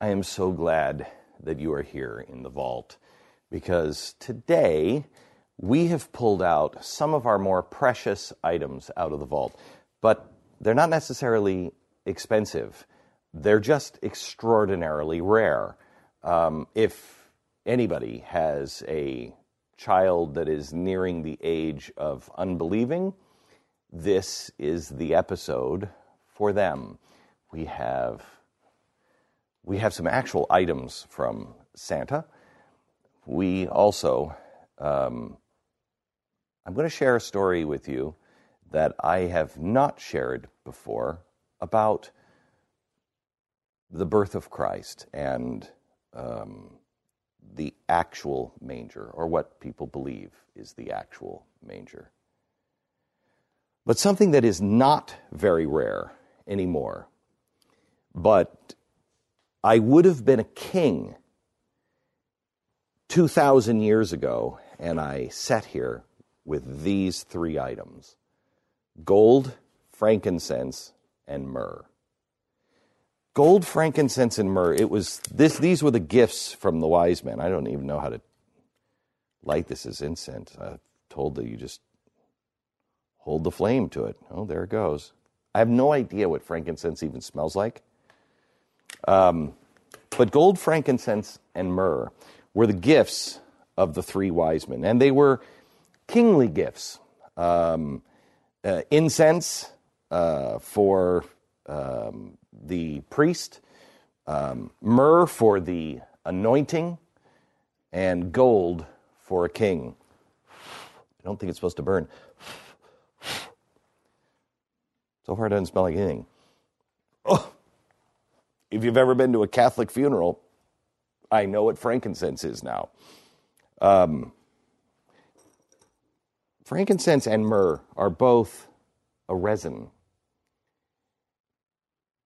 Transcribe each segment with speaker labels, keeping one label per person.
Speaker 1: I am so glad that you are here in the vault because today we have pulled out some of our more precious items out of the vault, but they're not necessarily expensive. They're just extraordinarily rare. Um, if anybody has a child that is nearing the age of unbelieving, this is the episode for them. We have we have some actual items from Santa. We also, um, I'm going to share a story with you that I have not shared before about the birth of Christ and um, the actual manger, or what people believe is the actual manger. But something that is not very rare anymore, but I would have been a king 2,000 years ago, and I sat here with these three items gold, frankincense, and myrrh. Gold, frankincense, and myrrh. It was this, these were the gifts from the wise men. I don't even know how to light this as incense. I'm told that you just hold the flame to it. Oh, there it goes. I have no idea what frankincense even smells like. Um, but gold, frankincense, and myrrh were the gifts of the three wise men, and they were kingly gifts. Um, uh, incense uh, for um, the priest, um, myrrh for the anointing, and gold for a king. I don't think it's supposed to burn. So far, it doesn't smell like anything. Oh, if you've ever been to a Catholic funeral, I know what frankincense is now. Um, frankincense and myrrh are both a resin.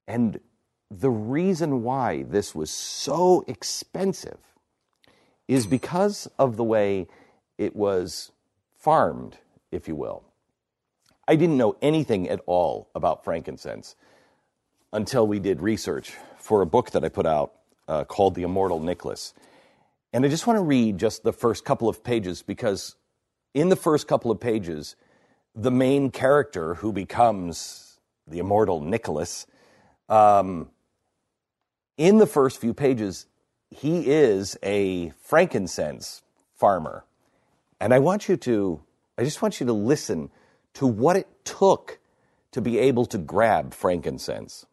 Speaker 1: And the reason why this was so expensive is because of the way it was farmed, if you will. I didn't know anything at all about frankincense until we did research for a book that I put out uh, called The Immortal Nicholas. And I just want to read just the first couple of pages because in the first couple of pages, the main character who becomes the immortal Nicholas, um, in the first few pages, he is a frankincense farmer. And I want you to, I just want you to listen to what it took to be able to grab frankincense.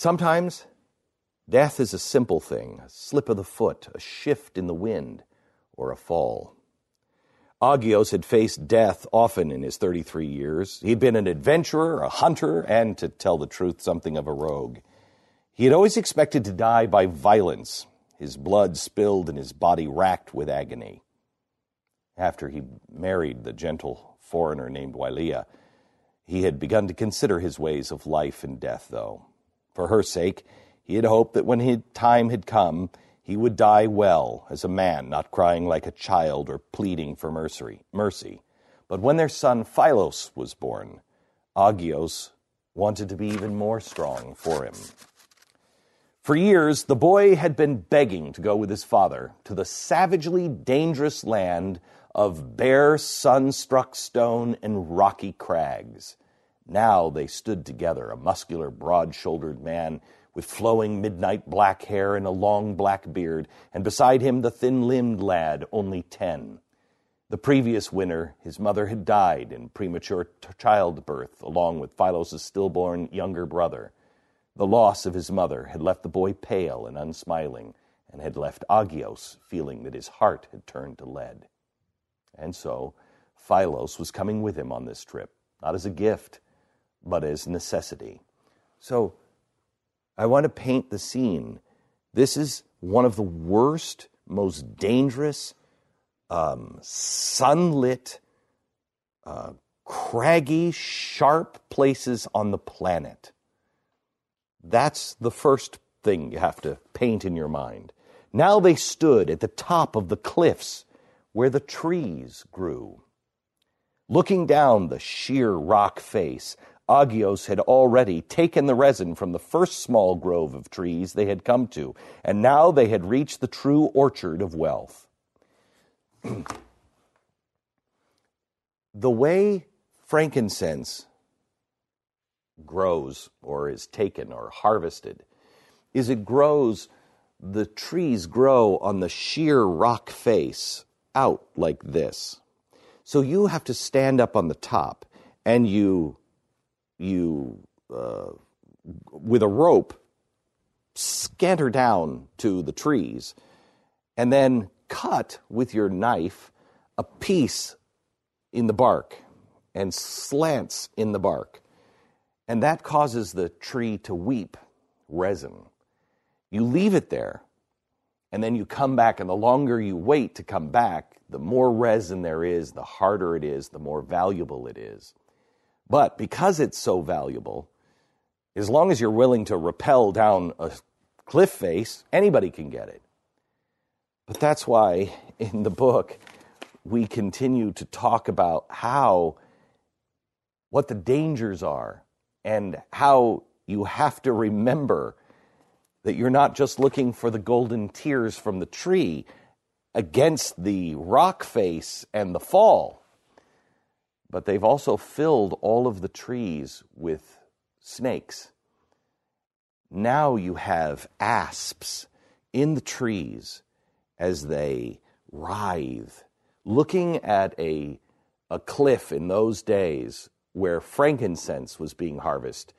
Speaker 1: Sometimes death is a simple thing a slip of the foot, a shift in the wind, or a fall. Agios had faced death often in his 33 years. He'd been an adventurer, a hunter, and, to tell the truth, something of a rogue. He had always expected to die by violence, his blood spilled and his body racked with agony. After he married the gentle foreigner named Walia, he had begun to consider his ways of life and death, though. For her sake, he had hoped that when his time had come, he would die well as a man, not crying like a child or pleading for mercy. mercy. But when their son Philos was born, Agios wanted to be even more strong for him. For years, the boy had been begging to go with his father to the savagely dangerous land of bare, sun struck stone and rocky crags. Now they stood together, a muscular, broad shouldered man with flowing midnight black hair and a long black beard, and beside him the thin limbed lad, only ten. The previous winter, his mother had died in premature t- childbirth, along with Philos' stillborn younger brother. The loss of his mother had left the boy pale and unsmiling, and had left Agios feeling that his heart had turned to lead. And so, Philos was coming with him on this trip, not as a gift, but as necessity. So I want to paint the scene. This is one of the worst, most dangerous, um, sunlit, uh, craggy, sharp places on the planet. That's the first thing you have to paint in your mind. Now they stood at the top of the cliffs where the trees grew. Looking down the sheer rock face, Agios had already taken the resin from the first small grove of trees they had come to, and now they had reached the true orchard of wealth. the way frankincense grows or is taken or harvested is it grows, the trees grow on the sheer rock face out like this. So you have to stand up on the top and you, you, uh, with a rope, scanter down to the trees and then cut with your knife a piece in the bark and slants in the bark. And that causes the tree to weep resin. You leave it there, and then you come back, and the longer you wait to come back, the more resin there is, the harder it is, the more valuable it is. But because it's so valuable, as long as you're willing to rappel down a cliff face, anybody can get it. But that's why in the book we continue to talk about how, what the dangers are, and how you have to remember that you're not just looking for the golden tears from the tree against the rock face and the fall, but they've also filled all of the trees with snakes. Now you have asps in the trees as they writhe, looking at a, a cliff in those days where frankincense was being harvested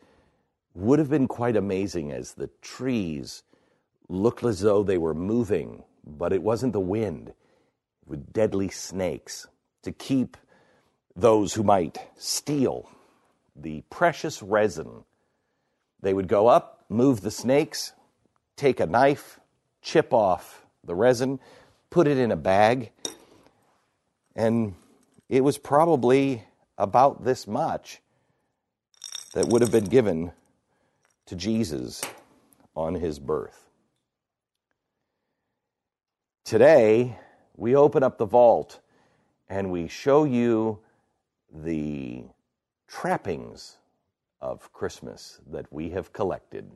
Speaker 1: would have been quite amazing as the trees looked as though they were moving, but it wasn't the wind, with deadly snakes to keep those who might steal the precious resin. They would go up, move the snakes, take a knife, chip off the resin, put it in a bag, and it was probably about this much that would have been given to Jesus on his birth. Today, we open up the vault and we show you the trappings of Christmas that we have collected.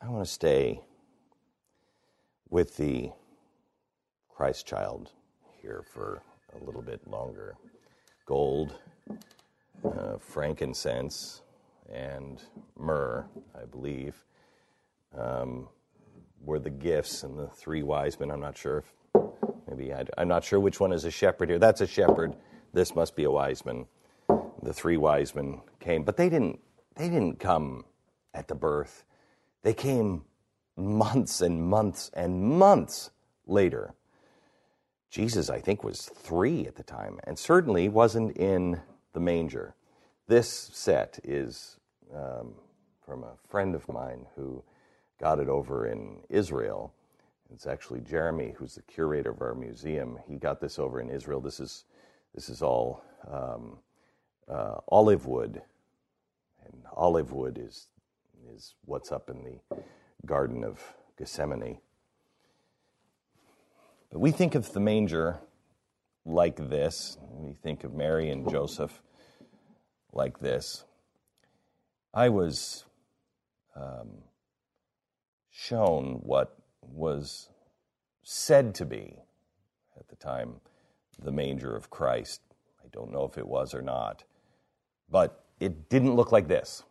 Speaker 1: I want to stay with the Christ child here for a little bit longer. Gold, uh, frankincense, and myrrh, I believe, um, were the gifts, and the three wise men. I'm not sure if maybe I, I'm not sure which one is a shepherd here. That's a shepherd. This must be a wise man. The three wise men came, but they didn't. They didn't come at the birth. They came months and months and months later. Jesus, I think, was three at the time, and certainly wasn't in the manger. This set is um, from a friend of mine who got it over in Israel. It's actually Jeremy, who's the curator of our museum. He got this over in Israel. This is this is all um, uh, olive wood, and olive wood is is what's up in the Garden of Gethsemane. But we think of the manger like this. We think of Mary and Joseph like this. I was um, shown what was said to be at the time the manger of Christ. I don't know if it was or not, but it didn't look like this.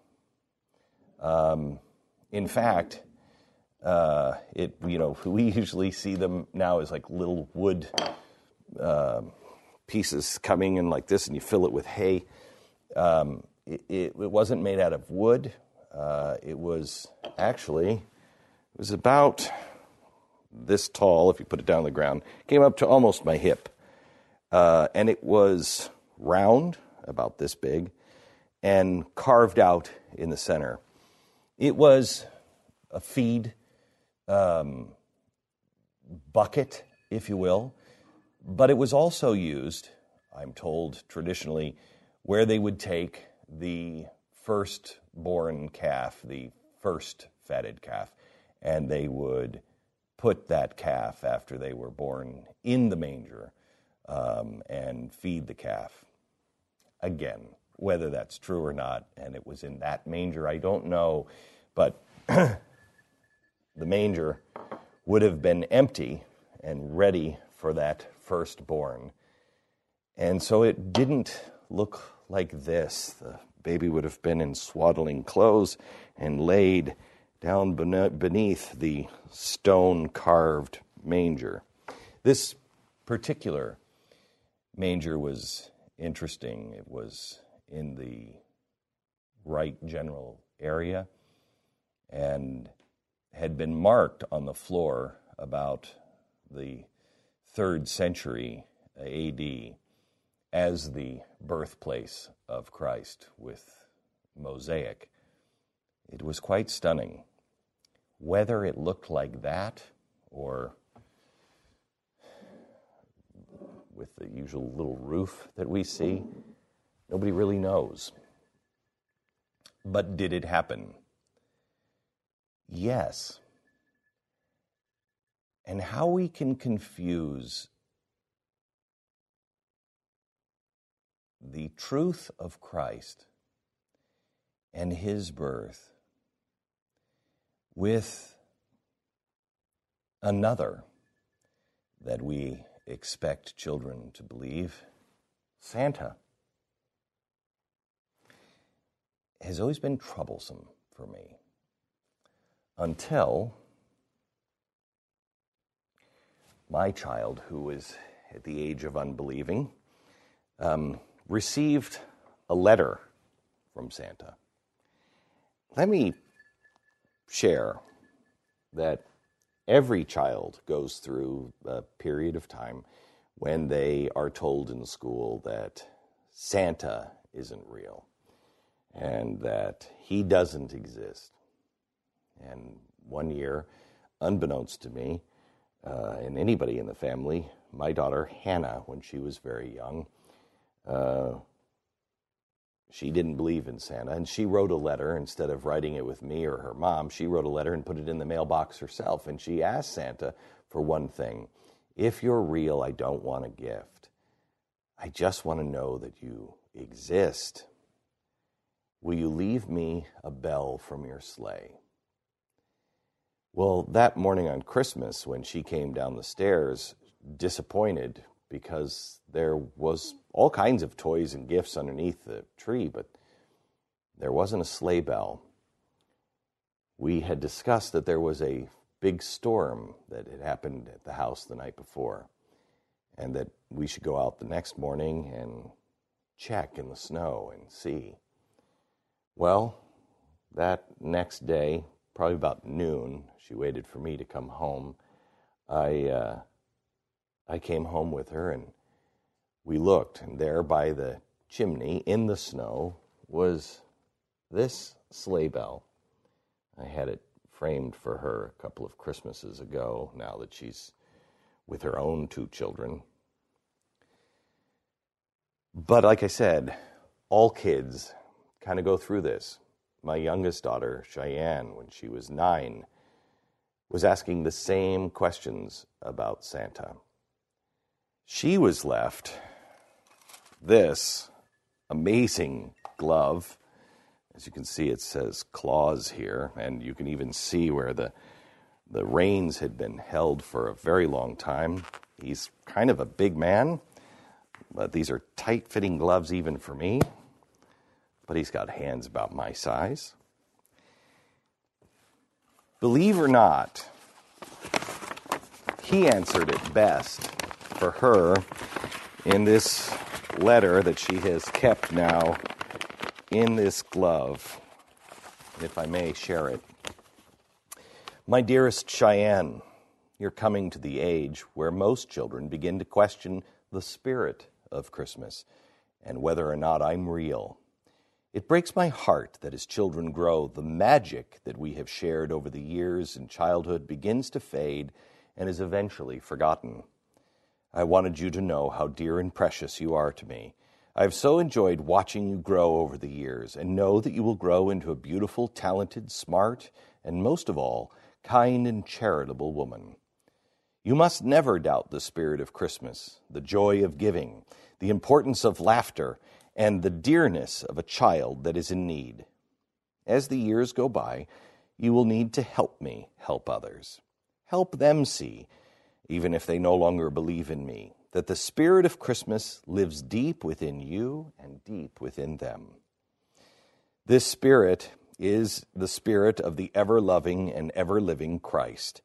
Speaker 1: Um, in fact, uh, it you know we usually see them now as like little wood uh, pieces coming in like this, and you fill it with hay. Um, it, it, it, wasn't made out of wood. Uh, it was actually it was about this tall. If you put it down on the ground, came up to almost my hip, uh, and it was round, about this big, and carved out in the center. It was a feed um, bucket, if you will, but it was also used, I'm told traditionally, where they would take the first-born calf, the first fatted calf, and they would put that calf after they were born in the manger um, and feed the calf. Again, whether that's true or not, and it was in that manger, I don't know, but the manger would have been empty and ready for that firstborn. And so it didn't look like this. The baby would have been in swaddling clothes and laid down beneath the stone carved manger. This particular manger was interesting. It was in the right general area and had been marked on the floor about the third century AD as the birthplace of Christ with mosaic. It was quite stunning. Whether it looked like that or with the usual little roof that we see, nobody really knows. But did it happen? Yes. And how we can confuse the truth of Christ and his birth with another that we expect children to believe Santa. Has always been troublesome for me until my child, who was at the age of unbelieving, um, received a letter from Santa. Let me share that every child goes through a period of time when they are told in school that Santa isn't real and that he doesn't exist. And one year, unbeknownst to me uh, and anybody in the family, my daughter Hannah, when she was very young, uh, she didn't believe in Santa, and she wrote a letter instead of writing it with me or her mom. She wrote a letter and put it in the mailbox herself, and she asked Santa for one thing If you're real, I don't want a gift. I just want to know that you exist. Will you leave me a bell from your sleigh? Well, that morning on Christmas, when she came down the stairs, disappointed because there was all kinds of toys and gifts underneath the tree, but there wasn't a sleigh bell. We had discussed that there was a big storm that had happened at the house the night before, and that we should go out the next morning and check in the snow and see. Well, that next day, probably about noon, she waited for me to come home. I uh, I came home with her and we looked, and there by the chimney in the snow was this sleigh bell. I had it framed for her a couple of Christmases ago, now that she's with her own two children. But like I said, all kids kind of go through this. My youngest daughter, Cheyenne, when she was nine, was asking the same questions about Santa. She was left this amazing glove. As you can see, it says claws here, and you can even see where the, the reins had been held for a very long time. He's kind of a big man, but these are tight fitting gloves even for me. But he's got hands about my size. Believe or not, he answered it best for her in this letter that she has kept now in this glove. if I may share it. My dearest Cheyenne, you're coming to the age where most children begin to question the spirit of Christmas and whether or not I'm real. It breaks my heart that as children grow, the magic that we have shared over the years in childhood begins to fade and is eventually forgotten. I wanted you to know how dear and precious you are to me. I have so enjoyed watching you grow over the years and know that you will grow into a beautiful, talented, smart, and most of all, kind and charitable woman. You must never doubt the spirit of Christmas, the joy of giving, the importance of laughter, and the dearness of a child that is in need. As the years go by, you will need to help me help others. Help them see, even if they no longer believe in me, that the spirit of Christmas lives deep within you and deep within them. This spirit is the spirit of the ever loving and ever living Christ,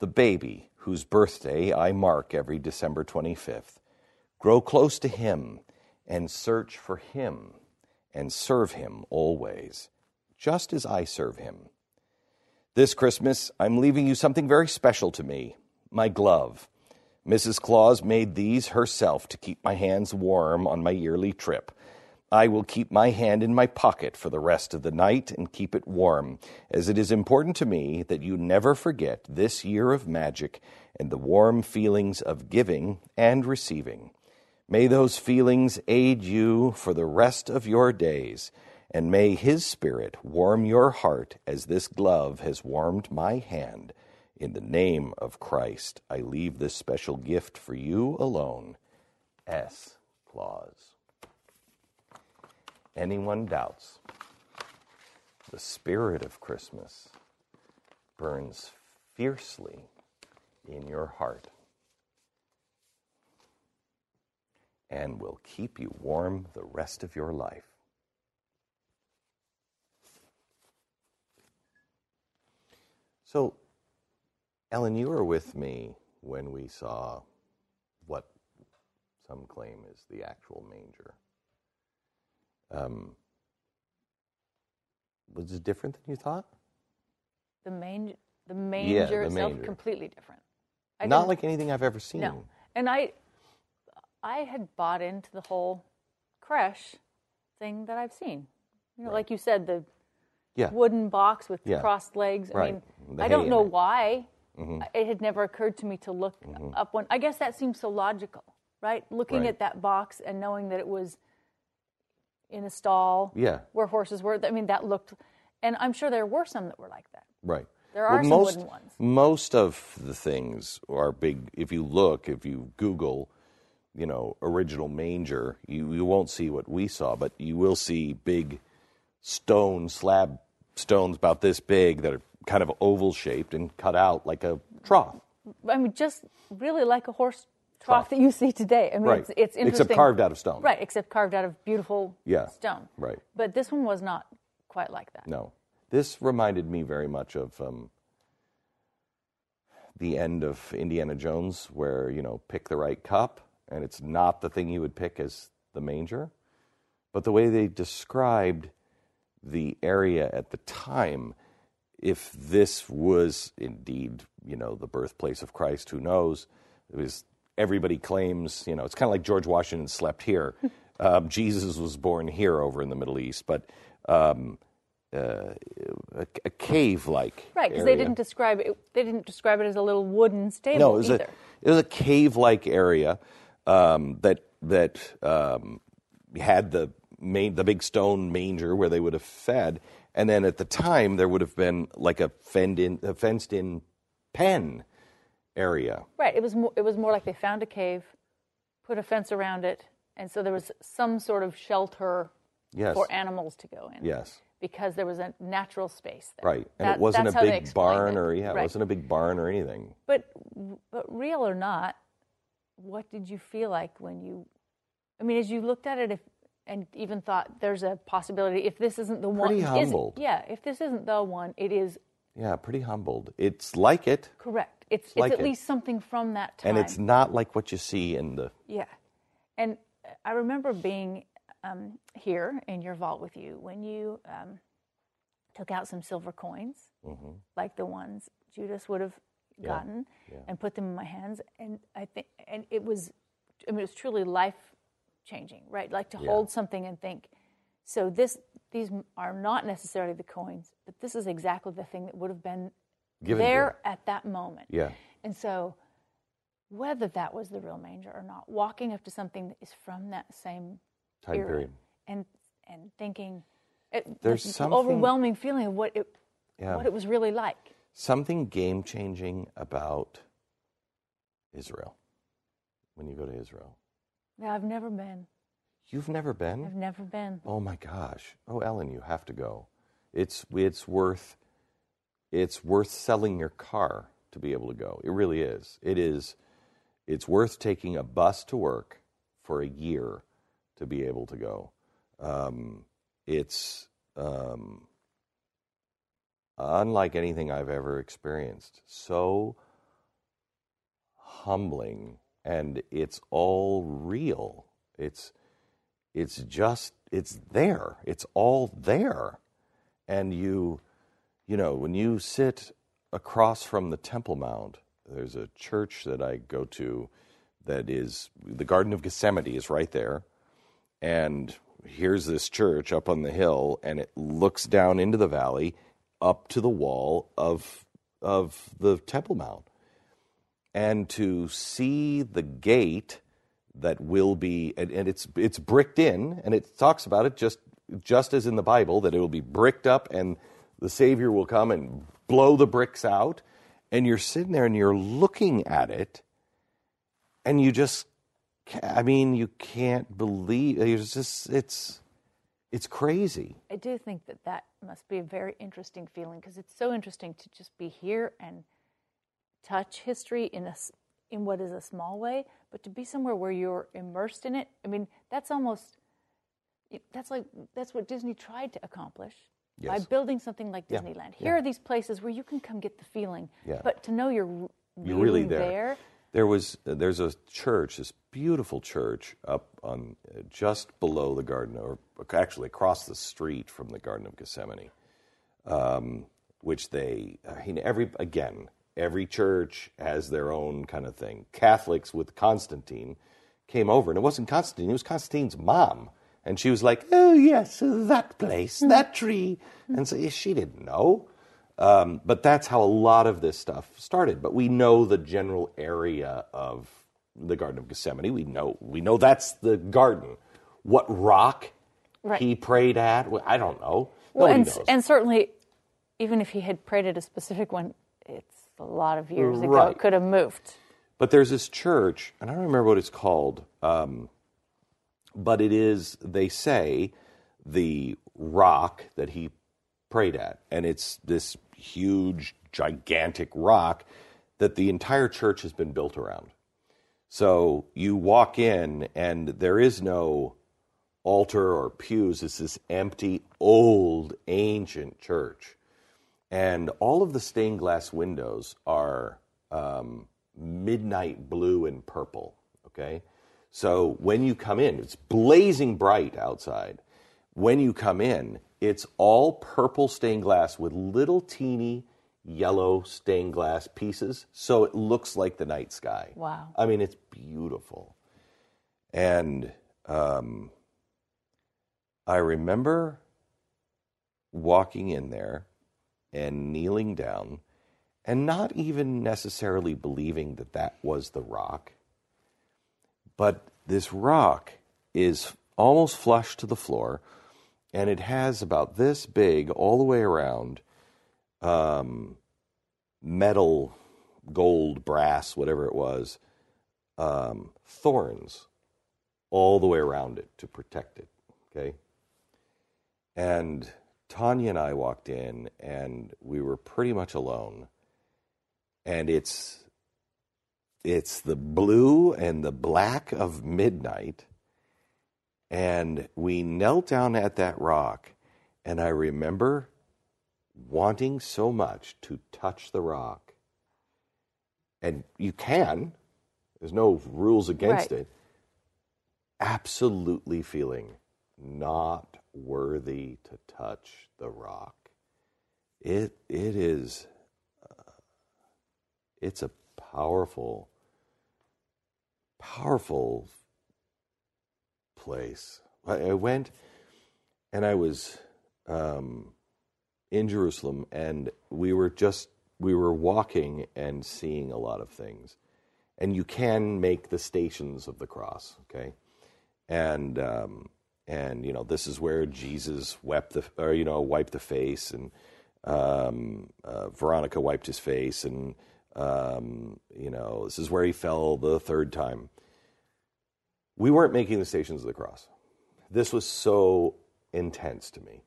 Speaker 1: the baby whose birthday I mark every December 25th. Grow close to him and search for him and serve him always, just as I serve him. This Christmas, I'm leaving you something very special to me my glove. Mrs. Claus made these herself to keep my hands warm on my yearly trip. I will keep my hand in my pocket for the rest of the night and keep it warm, as it is important to me that you never forget this year of magic and the warm feelings of giving and receiving. May those feelings aid you for the rest of your days, and may His Spirit warm your heart as this glove has warmed my hand. In the name of Christ, I leave this special gift for you alone. S. Claus. Anyone doubts the spirit of Christmas burns fiercely in your heart and will keep you warm the rest of your life. So, Ellen, you were with me when we saw what some claim is the actual manger. Um, was it different than you thought?
Speaker 2: The manger, the manger
Speaker 1: the
Speaker 2: itself,
Speaker 1: manger.
Speaker 2: completely different. I
Speaker 1: Not like anything I've ever seen.
Speaker 2: no, and I, I had bought into the whole creche thing that I've seen. You know, like you said, the
Speaker 1: Yeah.
Speaker 2: wooden box with
Speaker 1: Yeah.
Speaker 2: crossed legs. I
Speaker 1: Right.
Speaker 2: mean,
Speaker 1: The
Speaker 2: I don't know
Speaker 1: it. Mm-hmm.
Speaker 2: It had never occurred to me to look up one. I guess that seems so logical, right? Looking
Speaker 1: Right.
Speaker 2: at that box and knowing that it was in a stall
Speaker 1: Yeah.
Speaker 2: where horses were. I mean, that looked, and I'm sure there were some that were like that.
Speaker 1: Right.
Speaker 2: There are some
Speaker 1: most,
Speaker 2: wooden ones.
Speaker 1: Most of the things are big. If you look, if you Google, you know, original manger, you, you won't see what we saw, but you will see big stone slab stones about this big that are kind of oval shaped and cut out like a trough.
Speaker 2: I mean, just really like a horse trough that you see today. I mean,
Speaker 1: Right.
Speaker 2: it's, it's interesting.
Speaker 1: Except carved out of stone.
Speaker 2: Right, except carved out of beautiful
Speaker 1: Yeah.
Speaker 2: stone.
Speaker 1: Right.
Speaker 2: But this one was not quite like that.
Speaker 1: No. This reminded me very much of um, the end of Indiana Jones, where, you know, pick the right cup, and it's not the thing you would pick as the manger. But the way they described the area at the time, if this was indeed, you know, the birthplace of Christ, who knows? It was everybody claims, you know, it's kind of like George Washington slept here. um, Jesus was born here over in the Middle East, but um, uh, a, a cave-like
Speaker 2: Right, because they didn't describe it. They didn't describe it as a little wooden stable
Speaker 1: No, it was
Speaker 2: either.
Speaker 1: a it was a cave-like area um, that that um, had the main the big stone manger where they would have fed, and then at the time there would have been like a in a fenced-in pen area.
Speaker 2: Right. It was more, it was more like they found a cave, put a fence around it, and so there was some sort of shelter
Speaker 1: Yes.
Speaker 2: for animals to go in.
Speaker 1: Yes.
Speaker 2: Because there was a natural space there.
Speaker 1: Right, and
Speaker 2: That-
Speaker 1: it wasn't a big barn, or yeah, it wasn't a big barn or anything.
Speaker 2: But but real or not, what did you feel like when you? I mean, as you looked at it, if and even thought there's a possibility if this isn't the one.
Speaker 1: Pretty
Speaker 2: isn't-
Speaker 1: humbled.
Speaker 2: yeah, if this isn't the one, it is
Speaker 1: Yeah, pretty humbled. It's like it,
Speaker 2: correct. It's it's
Speaker 1: like
Speaker 2: at
Speaker 1: it.
Speaker 2: least something from that time.
Speaker 1: and it's not like what you see in the.
Speaker 2: Yeah. And I remember being um, here in your vault with you when you um, took out some silver coins, like the ones Judas would have gotten, and put them in my hands. And I think, and it was, I mean, it was truly life changing, right? Like to hold something and think, so this, these are not necessarily the coins, but this is exactly the thing that would have been
Speaker 1: Given
Speaker 2: there at that moment.
Speaker 1: Yeah.
Speaker 2: And so, whether that was the real manger or not, walking up to something that is from that same
Speaker 1: Time
Speaker 2: era
Speaker 1: period.
Speaker 2: and and thinking, it,
Speaker 1: There's
Speaker 2: the
Speaker 1: something-
Speaker 2: overwhelming feeling of what it
Speaker 1: Yeah.
Speaker 2: what it was really like.
Speaker 1: Something game changing about Israel when you go to Israel.
Speaker 2: Now, I've never been.
Speaker 1: You've never been?
Speaker 2: I've never been.
Speaker 1: Oh my gosh. Oh Ellen, you have to go. It's it's worth it's worth selling your car to be able to go. It really is. It is it's worth taking a bus to work for a year to be able to go. Um, it's um, unlike anything I've ever experienced. So humbling and it's all real. It's it's just it's there. It's all there. And you you know, when you sit across from the Temple Mount, there's a church that I go to that is the Garden of Gethsemane is right there. And here's this church up on the hill and it looks down into the valley up to the wall of of the Temple Mount and to see the gate that will be and, and it's it's bricked in and it talks about it just just as in the bible that it will be bricked up and the savior will come and blow the bricks out. And you're sitting there and you're looking at it and you just i mean you can't believe it's just it's it's crazy.
Speaker 2: I do think that that must be a very interesting feeling because it's so interesting to just be here and touch history in a in what is a small way, but to be somewhere where you're immersed in it. I mean, that's almost that's like that's what Disney tried to accomplish by building something like Disneyland.
Speaker 1: yeah.
Speaker 2: Here are these places where you can come get the feeling,
Speaker 1: Yeah.
Speaker 2: but to know you're r-
Speaker 1: you're really there.
Speaker 2: there
Speaker 1: There was there's a church, this beautiful church up on uh, just below the garden, or actually across the street from the Garden of Gethsemane, um, which they I mean every again every church has their own kind of thing. Catholics with Constantine came over, and it wasn't Constantine; it was Constantine's mom. And she was like, "Oh yes, that place, that tree," and so she didn't know. Um, but that's how a lot of this stuff started. But we know the general area of the Garden of Gethsemane. We know we know that's the garden. What rock
Speaker 2: Right.
Speaker 1: he prayed at? well, I don't know.
Speaker 2: Well, and, and certainly, even if he had prayed at a specific one, it's a lot of years ago. It could have moved.
Speaker 1: But there's this church, and I don't remember what it's called, um, but it is, they say, the rock that he prayed at. And it's this huge, gigantic rock that the entire church has been built around. So you walk in, and there is no altar or pews. It's this empty, old, ancient church. And all of the stained glass windows are um, midnight blue and purple. Okay? So when you come in, it's blazing bright outside. When you come in, it's all purple stained glass with little teeny yellow stained glass pieces. So it looks like the night sky.
Speaker 2: Wow.
Speaker 1: I mean, it's beautiful. And um, I remember walking in there and kneeling down and not even necessarily believing that that was the rock. But this rock is almost flush to the floor and it has about this big all the way around um, metal, gold, brass, whatever it was, um, thorns all the way around it to protect it. Okay. And Tania and I walked in, and we were pretty much alone. And it's it's the blue and the black of midnight. And we knelt down at that rock, and I remember wanting so much to touch the rock. And you can, there's no rules against
Speaker 2: Right.
Speaker 1: it. Absolutely feeling not worthy to touch the rock. it it is uh, it's a powerful powerful place. I, I went and I was um, in Jerusalem, and we were just we were walking and seeing a lot of things, and you can make the stations of the cross, okay, and um, and you know this is where Jesus wept the or you know wiped the face, and um, uh, Veronica wiped his face, and um, you know this is where he fell the third time. We weren't making the stations of the cross. This was so intense to me.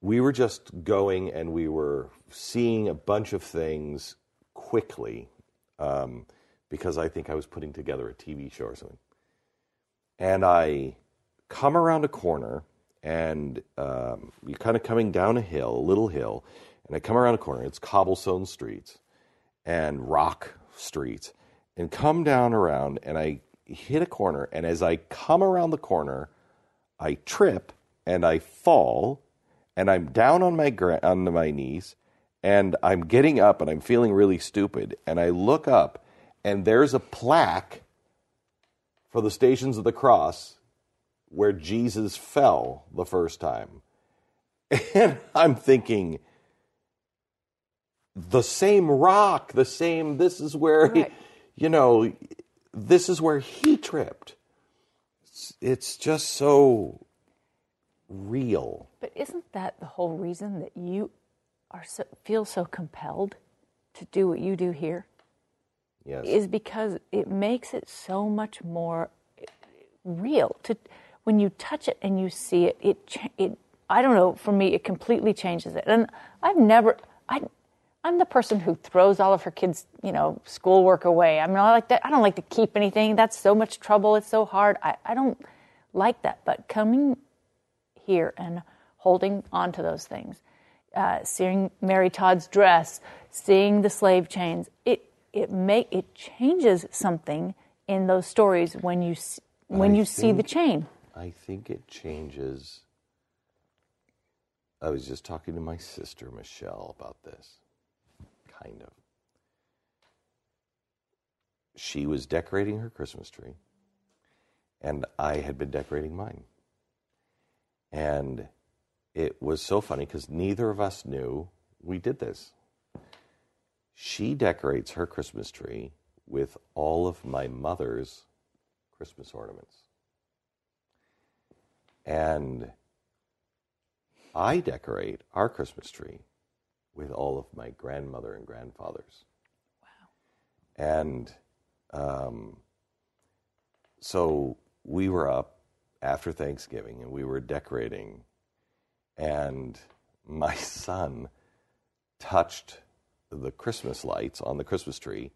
Speaker 1: We were just going and we were seeing a bunch of things quickly um, because I think I was putting together a TV show or something. And I come around a corner and um, you're kind of coming down a hill, a little hill, and I come around a corner. It's cobblestone streets and rock streets, and come down around, and I hit a corner. And as I come around the corner, I trip and I fall and I'm down on my gra- on my knees and I'm getting up and I'm feeling really stupid and I look up and there's a plaque for the stations of the cross where Jesus fell the first time. And I'm thinking the same rock, the same this is where
Speaker 2: Right.
Speaker 1: he, you know, this is where he tripped. It's, it's just so real.
Speaker 2: But isn't that the whole reason that you are so, feel so compelled to do what you do here?
Speaker 1: Yes.
Speaker 2: Is because it makes it so much more real. To when you touch it and you see it, it it. I don't know. For me, it completely changes it. And I've never. I. I'm the person who throws all of her kids, you know, schoolwork away. I'm not like that. I don't like to keep anything. That's so much trouble. It's so hard. I, I don't like that. But coming here and holding on to those things, uh, seeing Mary Todd's dress, seeing the slave chains, it it make it changes something in those stories when you when
Speaker 1: I
Speaker 2: you see the chain.
Speaker 1: I think it changes. I was just talking to my sister, Michelle, about this. Kind of. She was decorating her Christmas tree, and I had been decorating mine. And it was so funny because neither of us knew we did this. She decorates her Christmas tree with all of my mother's Christmas ornaments. And I decorate our Christmas tree with all of my grandmother and grandfather's. Wow. And um, so we were up after Thanksgiving and we were decorating, and my son touched the Christmas lights on the Christmas tree.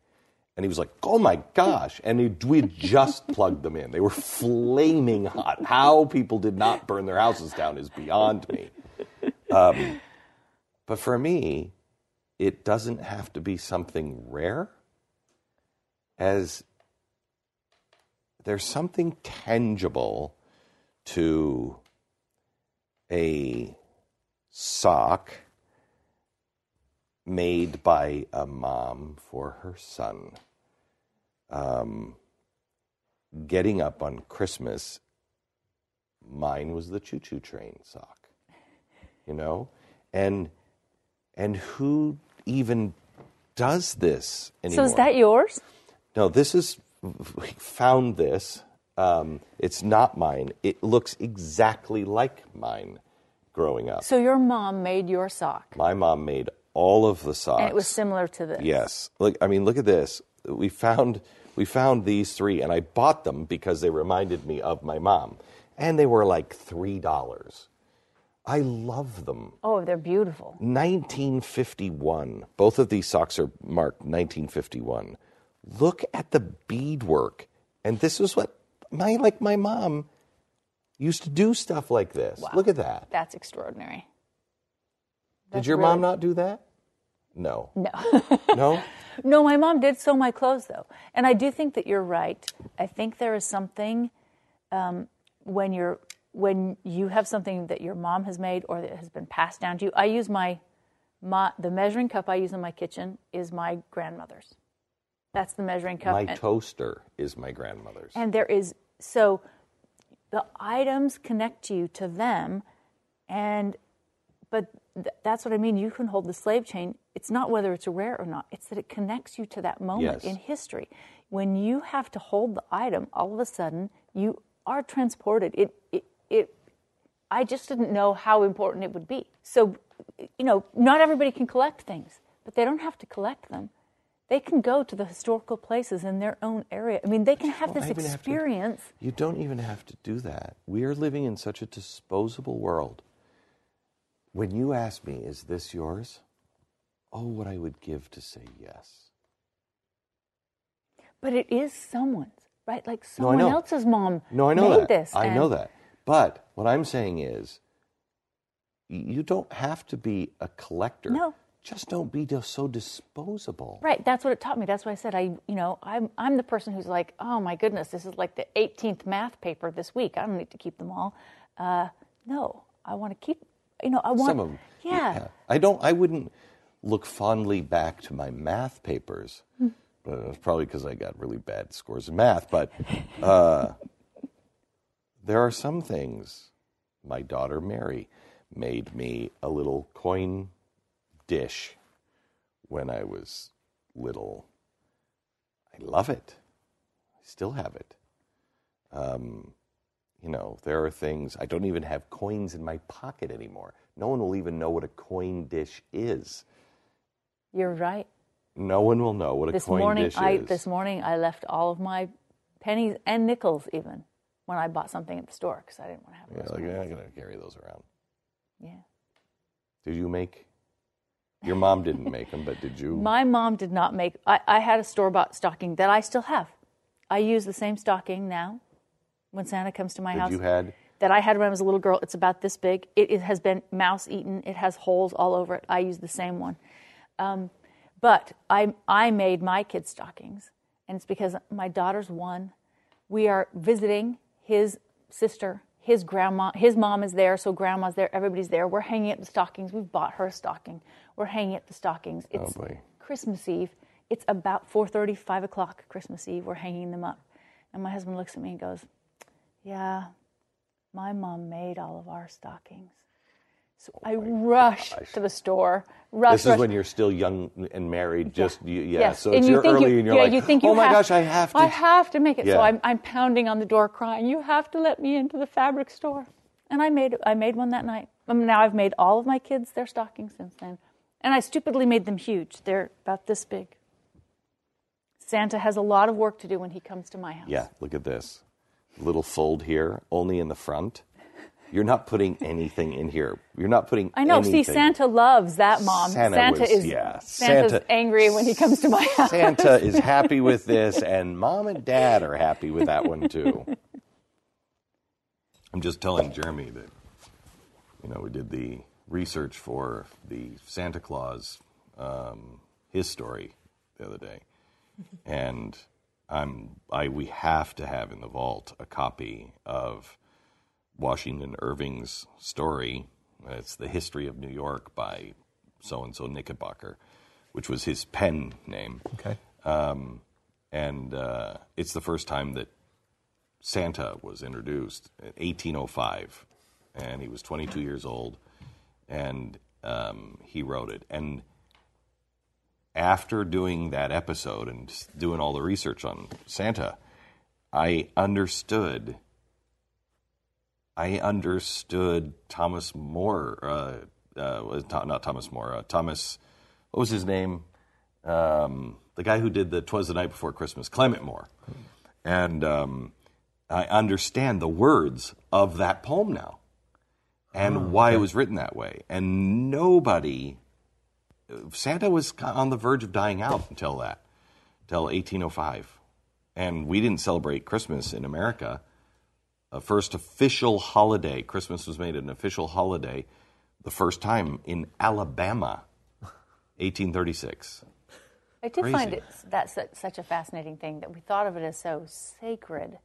Speaker 1: And he was like, "Oh my gosh!" And we just plugged them in; they were flaming hot. How people did not burn their houses down is beyond me. Um, but for me, it doesn't have to be something rare. As there's something tangible to a sock made by a mom for her son. Um, getting up on Christmas, mine was the choo choo train sock, you know? And, and who even does this anymore?
Speaker 2: So is that yours?
Speaker 1: No, this is we found this. Um, it's not mine. It looks exactly like mine growing up.
Speaker 2: So your mom made your sock,
Speaker 1: My mom made all of the socks.
Speaker 2: and it was similar to this.
Speaker 1: Yes. Look, I mean, look at this. We found we found these three, and I bought them because they reminded me of my mom, and they were like three dollars. I love them.
Speaker 2: Oh, they're beautiful.
Speaker 1: 1951. Both of these socks are marked 1951. Look at the beadwork, and this is what my like my mom used to do stuff like this. Look at that.
Speaker 2: That's extraordinary.
Speaker 1: Did
Speaker 2: That's
Speaker 1: your mom not do that? No.
Speaker 2: No.
Speaker 1: No.
Speaker 2: No, my mom did sew my clothes though, and I do think that you're right. I think there is something um, when you're when you have something that your mom has made or that has been passed down to you, I use my, my the measuring cup I use in my kitchen is my grandmother's. That's the measuring cup.
Speaker 1: My
Speaker 2: and,
Speaker 1: toaster is my grandmother's.
Speaker 2: and there is so the items connect you to them, and but th- that's what I mean. You can hold the slave chain. It's not whether it's rare or not. It's that it connects you to that moment
Speaker 1: Yes.
Speaker 2: in history. When you have to hold the item, all of a sudden you are transported. It it it. I just didn't know how important it would be. So, you know, not everybody can collect things, but they don't have to collect them. They can go to the historical places in their own area. I mean, they can have this
Speaker 1: even have to-
Speaker 2: experience.
Speaker 1: You don't even have to do that. We are living in such a disposable world. When you ask me, is this yours? Oh, what I would give to say yes.
Speaker 2: But it is someone's, right? Like someone
Speaker 1: know.
Speaker 2: else's mom
Speaker 1: No, I know
Speaker 2: made
Speaker 1: that.
Speaker 2: this.
Speaker 1: I know that. But what I'm saying is, you don't have to be a collector.
Speaker 2: No.
Speaker 1: Just don't be so disposable.
Speaker 2: Right, that's what it taught me. That's why I said I, you know, I'm I'm the person who's like, oh my goodness, this is like the 18th math paper this week. I don't need to keep them all. Uh, no, I want to keep, you know, I want
Speaker 1: Some of them.
Speaker 2: Yeah,
Speaker 1: I don't. I wouldn't look fondly back to my math papers,
Speaker 2: Hmm.
Speaker 1: but it was probably because I got really bad scores in math. But uh, there are some things. My daughter Mary made me a little coin dish when I was little. I love it. I still have it. Um, you know, there are things, I don't even have coins in my pocket anymore. No one will even know what a coin dish is.
Speaker 2: you're right.
Speaker 1: No one will know what a
Speaker 2: This
Speaker 1: coin
Speaker 2: morning,
Speaker 1: dish
Speaker 2: I
Speaker 1: is.
Speaker 2: this morning I left all of my pennies and nickels even when I bought something at the store because I didn't want to have
Speaker 1: yeah,
Speaker 2: those.
Speaker 1: like,
Speaker 2: pennies.
Speaker 1: I'm to carry those around.
Speaker 2: yeah.
Speaker 1: Did you make? Your mom didn't make them, but did you?
Speaker 2: My mom did not make. I, I had a store bought stocking that I still have. I use the same stocking now when Santa comes to my
Speaker 1: that
Speaker 2: house.
Speaker 1: you had?
Speaker 2: that I had when I was a little girl. It's about this big. It, it has been mouse eaten. It has holes all over it. I use the same one. Um, but I, I made my kids' stockings, and it's because my daughter's one. We are visiting his sister. His grandma, his mom is there, so grandma's there. Everybody's there. We're hanging up the stockings. We've bought her a stocking. We're hanging up the stockings. It's
Speaker 1: boy.
Speaker 2: Christmas Eve. It's about 4:30, 5 o'clock Christmas Eve. We're hanging them up, and my husband looks at me and goes, "Yeah, my mom made all of our stockings. So I rush to the store. Rush,
Speaker 1: This is
Speaker 2: rush.
Speaker 1: when you're still young and married. Just you, yeah.
Speaker 2: Yes.
Speaker 1: So it's
Speaker 2: you
Speaker 1: early,
Speaker 2: you,
Speaker 1: and you're
Speaker 2: yeah,
Speaker 1: like,
Speaker 2: you think you
Speaker 1: oh my
Speaker 2: have,
Speaker 1: gosh, I have to.
Speaker 2: I have to make it. So I'm, I'm pounding on the door, crying, "You have to let me into the fabric store." And I made I made one that night. Um, now I've made all of my kids their stockings since then, and I stupidly made them huge. They're about this big. Santa has a lot of work to do when he comes to my house.
Speaker 1: Yeah, look at this. Little fold here, only in the front. You're not putting anything in here. You're not putting
Speaker 2: I know.
Speaker 1: anything.
Speaker 2: See, Santa loves that mom.
Speaker 1: Santa was-
Speaker 2: is
Speaker 1: yeah,
Speaker 2: Santa's
Speaker 1: Santa-
Speaker 2: angry when he comes to my house.
Speaker 1: Santa is happy with this, and mom and dad are happy with that one too. I'm just telling Jeremy that, you know, we did the research for the Santa Claus, um, his story the other day, and I'm I we have to have in the vault a copy of Washington Irving's story. It's the history of New York by so and so Knickerbocker, which was his pen name.
Speaker 3: Okay.
Speaker 1: Um, and uh, it's the first time that Santa was introduced in 1805, and he was 22 years old, and um, he wrote it. And after doing that episode and doing all the research on Santa, I understood. I understood Thomas More, uh, uh, not Thomas More, uh, Thomas, what was his name? Um, the guy who did the "Twas the Night Before Christmas," Clement Moore, and um, I understand the words of that poem now, and why it was written that way. And nobody, Santa was on the verge of dying out until that, until 1805, and we didn't celebrate Christmas in America. A first official holiday, Christmas was made an official holiday, the first time in Alabama, 1836.
Speaker 2: I did find
Speaker 1: Crazy.
Speaker 2: it that's such a fascinating thing that we thought of it as so sacred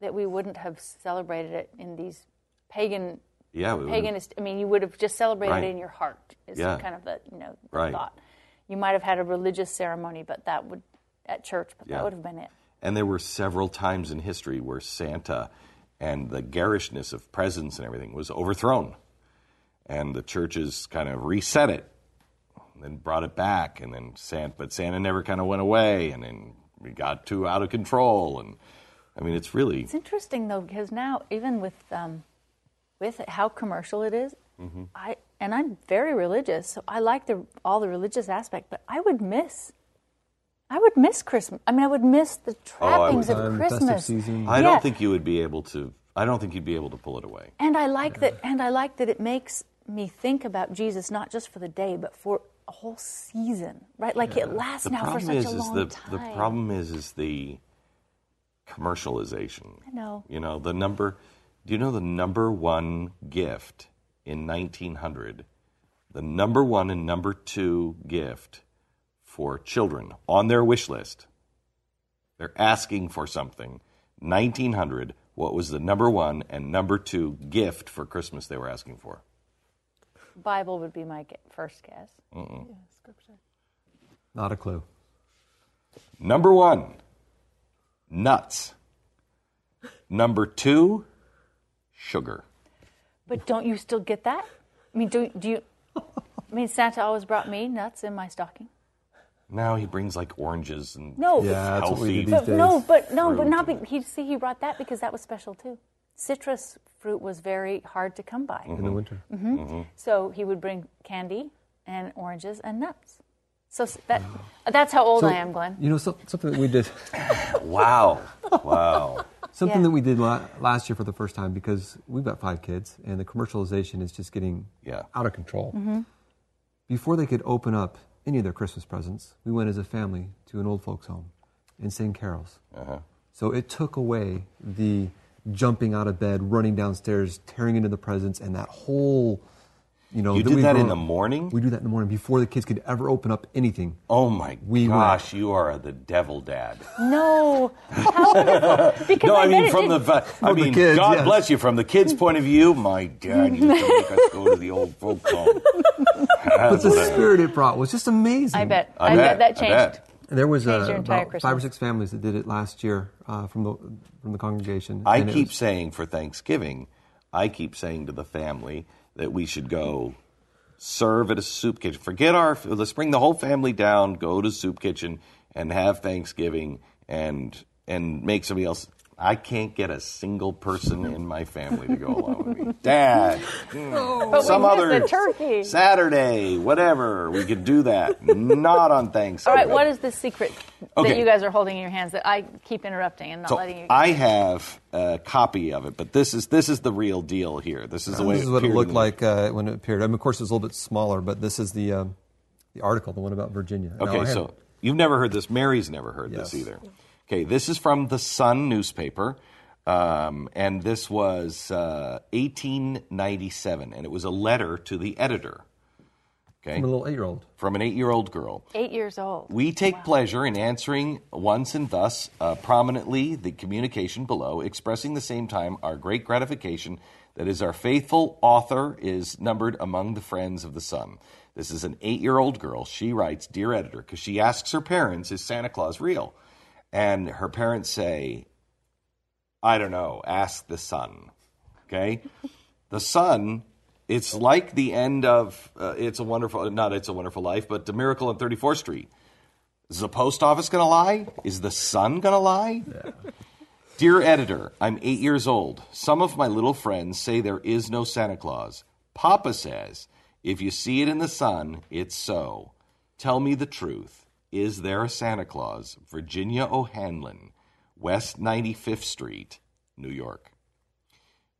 Speaker 2: that we wouldn't have celebrated it in these pagan
Speaker 1: Yeah, we
Speaker 2: paganist. I mean, you would have just celebrated
Speaker 1: Right.
Speaker 2: it in your heart. Is
Speaker 1: Yeah.
Speaker 2: kind of the you know the
Speaker 1: Right.
Speaker 2: thought. You might have had a religious ceremony, but that would at church, but
Speaker 1: Yeah.
Speaker 2: that would have been it.
Speaker 1: And there were several times in history where Santa and the garishness of presents and everything was overthrown. And the churches kind of reset it and then brought it back. And then Santa, but Santa never kind of went away. And then we got too out of control. And I mean, it's really,
Speaker 2: It's interesting though because now even with um, with how commercial it is,
Speaker 1: Mm-hmm.
Speaker 2: I and I'm very religious, so I like the all the religious aspect, but I would miss. I would miss Christmas. I mean, I would miss the
Speaker 1: Oh,
Speaker 2: trappings
Speaker 1: would-
Speaker 2: of
Speaker 4: Time, festive
Speaker 2: Christmas.
Speaker 4: season.
Speaker 1: I
Speaker 2: Yeah.
Speaker 1: don't think you would be able to, I don't think you'd be able to pull it away.
Speaker 2: And I like that. And I like that it makes me think about Jesus not just for the day, but for a whole season, right? Like it lasts
Speaker 1: The
Speaker 2: now for
Speaker 1: problem
Speaker 2: such
Speaker 1: is,
Speaker 2: a
Speaker 1: is
Speaker 2: long
Speaker 1: the,
Speaker 2: time.
Speaker 1: the problem is, is the commercialization.
Speaker 2: I know.
Speaker 1: You know, the number, do you know the number one gift in 1900? The number one and number two gift for children on their wish list. They're asking for something. 1900, what was the number one and number two gift for Christmas they were asking for?
Speaker 2: Bible would be my first guess. Scripture.
Speaker 4: Not a clue.
Speaker 1: Number one, nuts. Number two, sugar.
Speaker 2: But don't you still get that? I mean, do, do you? I mean, Santa always brought me nuts in my stocking.
Speaker 1: Now he brings like oranges and
Speaker 2: No,
Speaker 4: Yeah, that's what we
Speaker 1: Healthy.
Speaker 4: do these
Speaker 2: but
Speaker 4: days.
Speaker 2: no, but no, but not. Be, he see he brought that because that was special too. Citrus fruit was very hard to come by,
Speaker 4: in the winter.
Speaker 1: Mm-hmm.
Speaker 2: so he would bring candy and oranges and nuts. So s- that that's how old
Speaker 4: So,
Speaker 2: I am, Glenn.
Speaker 4: You know, so, something that we did,
Speaker 1: wow, wow.
Speaker 4: Something
Speaker 2: Yeah.
Speaker 4: that we did la- last year for the first time because we've got five kids and the commercialization is just getting
Speaker 1: Yeah.
Speaker 4: out of control. Before they could open up any of their Christmas presents, we went as a family to an old folks' home and sang carols.
Speaker 1: Uh-huh.
Speaker 4: So it took away the jumping out of bed, running downstairs, tearing into the presents, and that whole, you know.
Speaker 1: You did
Speaker 4: we've
Speaker 1: that in
Speaker 4: grown
Speaker 1: the morning?
Speaker 4: We do that in the morning before the kids could ever open up anything.
Speaker 1: Oh my
Speaker 4: We
Speaker 1: gosh, you are the devil dad.
Speaker 2: No, how! Because
Speaker 1: No,
Speaker 2: I,
Speaker 1: I mean from the
Speaker 2: did-
Speaker 1: va- I
Speaker 4: the
Speaker 1: mean
Speaker 4: kids,
Speaker 1: God
Speaker 4: yes.
Speaker 1: bless you from the kids' point of view. My dad used to make us go to the old folk home.
Speaker 4: But the spirit it brought was just amazing.
Speaker 2: I bet.
Speaker 1: I
Speaker 2: I,
Speaker 1: bet,
Speaker 2: bet, that changed.
Speaker 1: bet.
Speaker 4: There was
Speaker 2: Changed
Speaker 4: uh,
Speaker 2: your entire
Speaker 4: about five or six families that did it last year uh, from the from the congregation.
Speaker 1: I keep
Speaker 4: was-
Speaker 1: saying for Thanksgiving, I keep saying to the family that we should go serve at a soup kitchen. Forget our, let's bring the whole family down, go to soup kitchen and have Thanksgiving and and make somebody else. I can't get a single person in my family to go along with me. Dad, mm,
Speaker 2: But
Speaker 1: some
Speaker 2: we
Speaker 1: other
Speaker 2: the turkey.
Speaker 1: Saturday, whatever. We could do that. Not on Thanksgiving.
Speaker 2: All right. What is the secret that you guys are holding in your hands that I keep interrupting and not
Speaker 1: So
Speaker 2: letting you?
Speaker 1: I have a copy of it, but this is this is the real deal here. This is the way
Speaker 4: This is what it looked like uh, when it appeared. I mean, of course, it's a little bit smaller, but this is the um, the article, the one about Virginia.
Speaker 1: Okay, so you've never heard this. Mary's never heard this
Speaker 4: Yes.
Speaker 1: either. Okay, this is from the Sun newspaper, um, and this was uh, 1897, and it was a letter to the editor. Okay,
Speaker 4: I'm a little eight-year-old.
Speaker 1: from an eight-year-old girl.
Speaker 2: Eight years old.
Speaker 1: We take pleasure in answering once and thus uh, prominently the communication below, expressing the same time our great gratification that is our faithful author is numbered among the friends of the Sun. This is an eight year old girl. She writes, Dear editor, because she asks her parents, Is Santa Claus real? And her parents say, I don't know, ask the Sun. Okay? the Sun, it's like the end of uh, It's a Wonderful, not It's a Wonderful Life, but The Miracle on 34th Street. Is the post office going to lie? Is the sun going to lie? Dear editor, I'm eight years old. Some of my little friends say there is no Santa Claus. Papa says, if you see it in the sun, it's so. Tell me the truth. Is there a Santa Claus? Virginia O'Hanlon, West 95th Street, New York.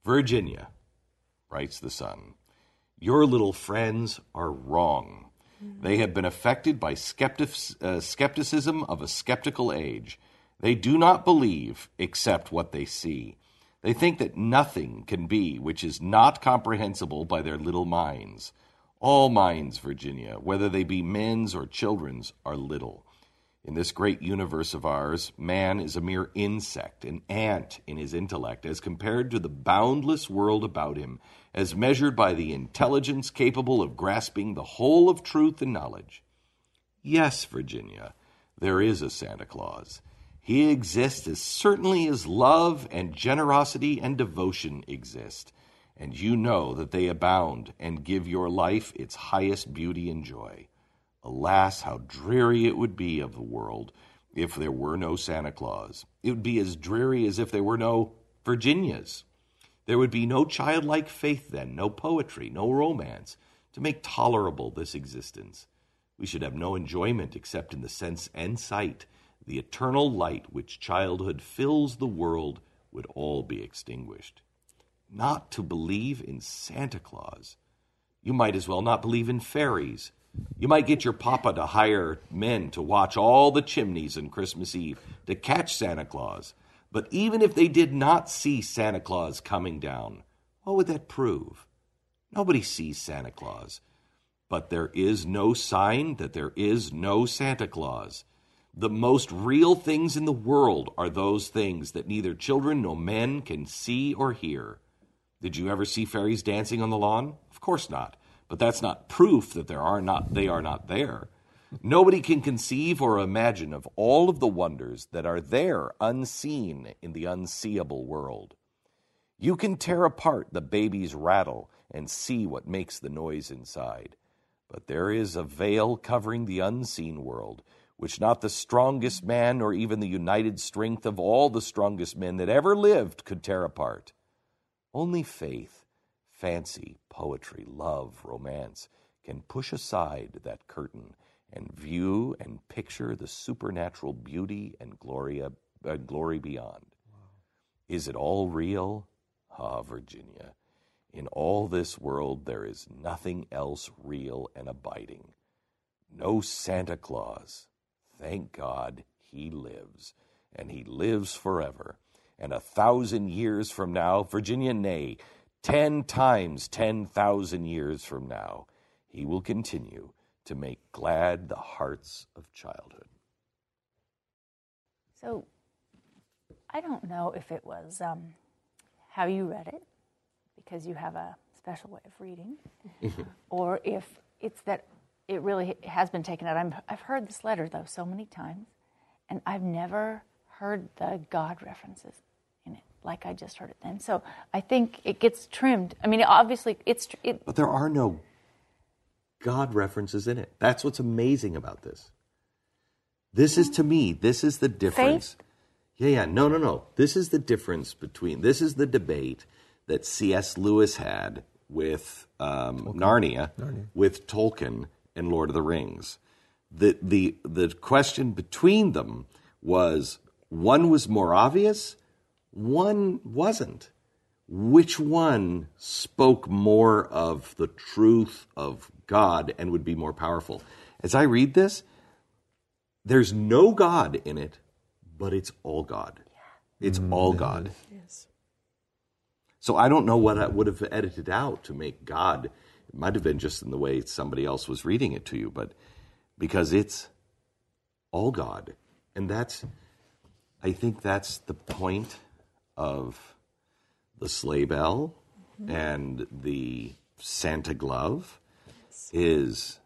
Speaker 1: Virginia, writes the Sun, your little friends are wrong. They have been affected by skeptic, uh, skepticism of a skeptical age. They do not believe except what they see. They think that nothing can be which is not comprehensible by their little minds. All minds, Virginia, whether they be men's or children's, are little. In this great universe of ours, man is a mere insect, an ant in his intellect, as compared to the boundless world about him, as measured by the intelligence capable of grasping the whole of truth and knowledge. Yes, Virginia, there is a Santa Claus. He exists as certainly as love and generosity and devotion exist, and you know that they abound and give your life its highest beauty and joy. Alas, how dreary it would be of the world if there were no Santa Claus. It would be as dreary as if there were no Virginias. There would be no childlike faith then, no poetry, no romance, to make tolerable this existence. We should have no enjoyment except in the sense and sight. The eternal light which childhood fills the world would all be extinguished. Not to believe in Santa Claus. You might as well not believe in fairies you might get your papa to hire men to watch all the chimneys on Christmas Eve to catch Santa Claus. But even if they did not see Santa Claus coming down, what would that prove? Nobody sees Santa Claus. But there is no sign that there is no Santa Claus. The most real things in the world are those things that neither children nor men can see or hear. Did you ever see fairies dancing on the lawn? Of course not but that's not proof that there are not they are not there. Nobody can conceive or imagine of all of the wonders that are there unseen in the unseeable world. You can tear apart the baby's rattle and see what makes the noise inside. But there is a veil covering the unseen world, which not the strongest man nor even the united strength of all the strongest men that ever lived could tear apart. Only faith fancy, poetry, love, romance can push aside that curtain and view and picture the supernatural beauty and glory, uh, glory beyond. Wow. Is it all real? Ah, Virginia, in all this world there is nothing else real and abiding. No Santa Claus. Thank God he lives, and he lives forever. And a thousand years from now, Virginia, nay, Ten times 10,000 years from now, he will continue to make glad the hearts of childhood.
Speaker 2: So, I don't know if it was um, how you read it, because you have a special way of reading, or if it's that it really has been taken out. i have heard this letter, though, so many times, and I've never heard the God references like I just heard it then. So I think it gets trimmed. I mean, obviously, it's. It,
Speaker 1: but there are no God references in it. That's what's amazing about this. This is to me, this is the difference.
Speaker 2: Faith?
Speaker 1: Yeah, yeah. No, no, no. This is the difference between, this is the debate that C.S. Lewis had with um, Narnia, Narnia, with Tolkien and Lord of the Rings. The, the, the question between them was one was more obvious one wasn't. Which one spoke more of the truth of God and would be more powerful? As I read this, there's no God in it, but it's all God. It's all mm-hmm. God. Yes. So I don't know what I would have edited out to make God. It might have been just in the way somebody else was reading it to you, but because it's all God. And that's, I think that's the point of the sleigh bell mm-hmm. and the Santa glove yes. is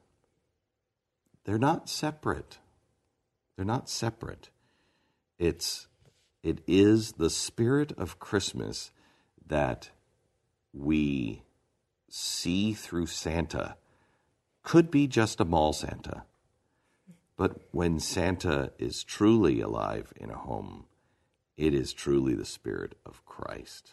Speaker 1: they're not separate. They're not separate. It's it is the spirit of Christmas that we see through Santa. Could be just a mall Santa. But when Santa is truly alive in a home, it is truly the Spirit of Christ.